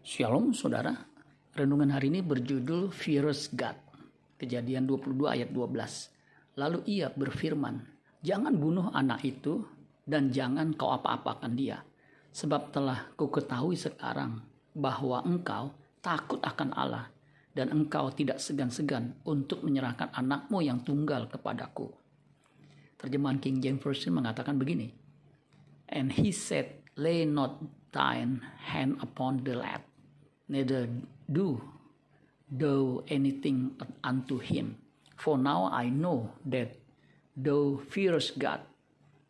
Shalom saudara, renungan hari ini berjudul Virus God, kejadian 22 ayat 12. Lalu ia berfirman, jangan bunuh anak itu dan jangan kau apa-apakan dia. Sebab telah ku ketahui sekarang bahwa engkau takut akan Allah dan engkau tidak segan-segan untuk menyerahkan anakmu yang tunggal kepadaku. Terjemahan King James Version mengatakan begini, And he said, lay not thine hand upon the lad neither do do anything unto him. For now I know that thou fearest God,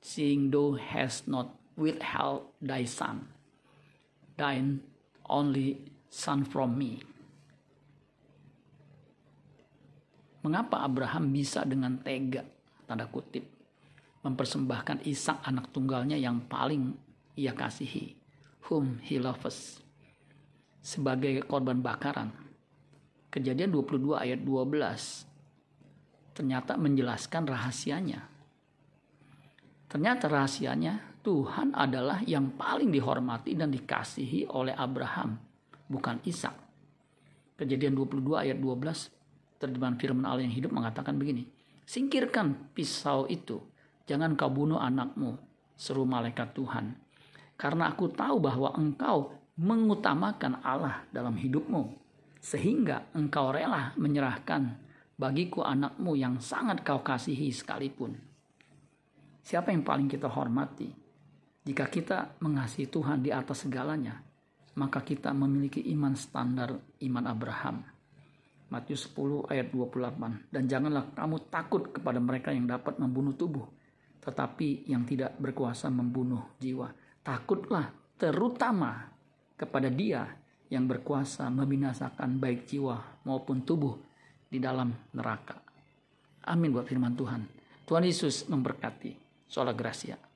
seeing thou hast not withheld thy son, thine only son from me. Mengapa Abraham bisa dengan tega, tanda kutip, mempersembahkan Ishak anak tunggalnya yang paling ia kasihi, whom he loves, sebagai korban bakaran. Kejadian 22 ayat 12 ternyata menjelaskan rahasianya. Ternyata rahasianya Tuhan adalah yang paling dihormati dan dikasihi oleh Abraham, bukan Ishak. Kejadian 22 ayat 12 terjemahan firman Allah yang hidup mengatakan begini. Singkirkan pisau itu, jangan kau bunuh anakmu, seru malaikat Tuhan. Karena aku tahu bahwa engkau mengutamakan Allah dalam hidupmu, sehingga engkau rela menyerahkan bagiku anakmu yang sangat kau kasihi sekalipun. Siapa yang paling kita hormati? Jika kita mengasihi Tuhan di atas segalanya, maka kita memiliki iman standar iman Abraham. Matius 10 ayat 28. Dan janganlah kamu takut kepada mereka yang dapat membunuh tubuh, tetapi yang tidak berkuasa membunuh jiwa. Takutlah terutama kepada dia yang berkuasa membinasakan baik jiwa maupun tubuh di dalam neraka. Amin buat firman Tuhan. Tuhan Yesus memberkati. Sola Gracia.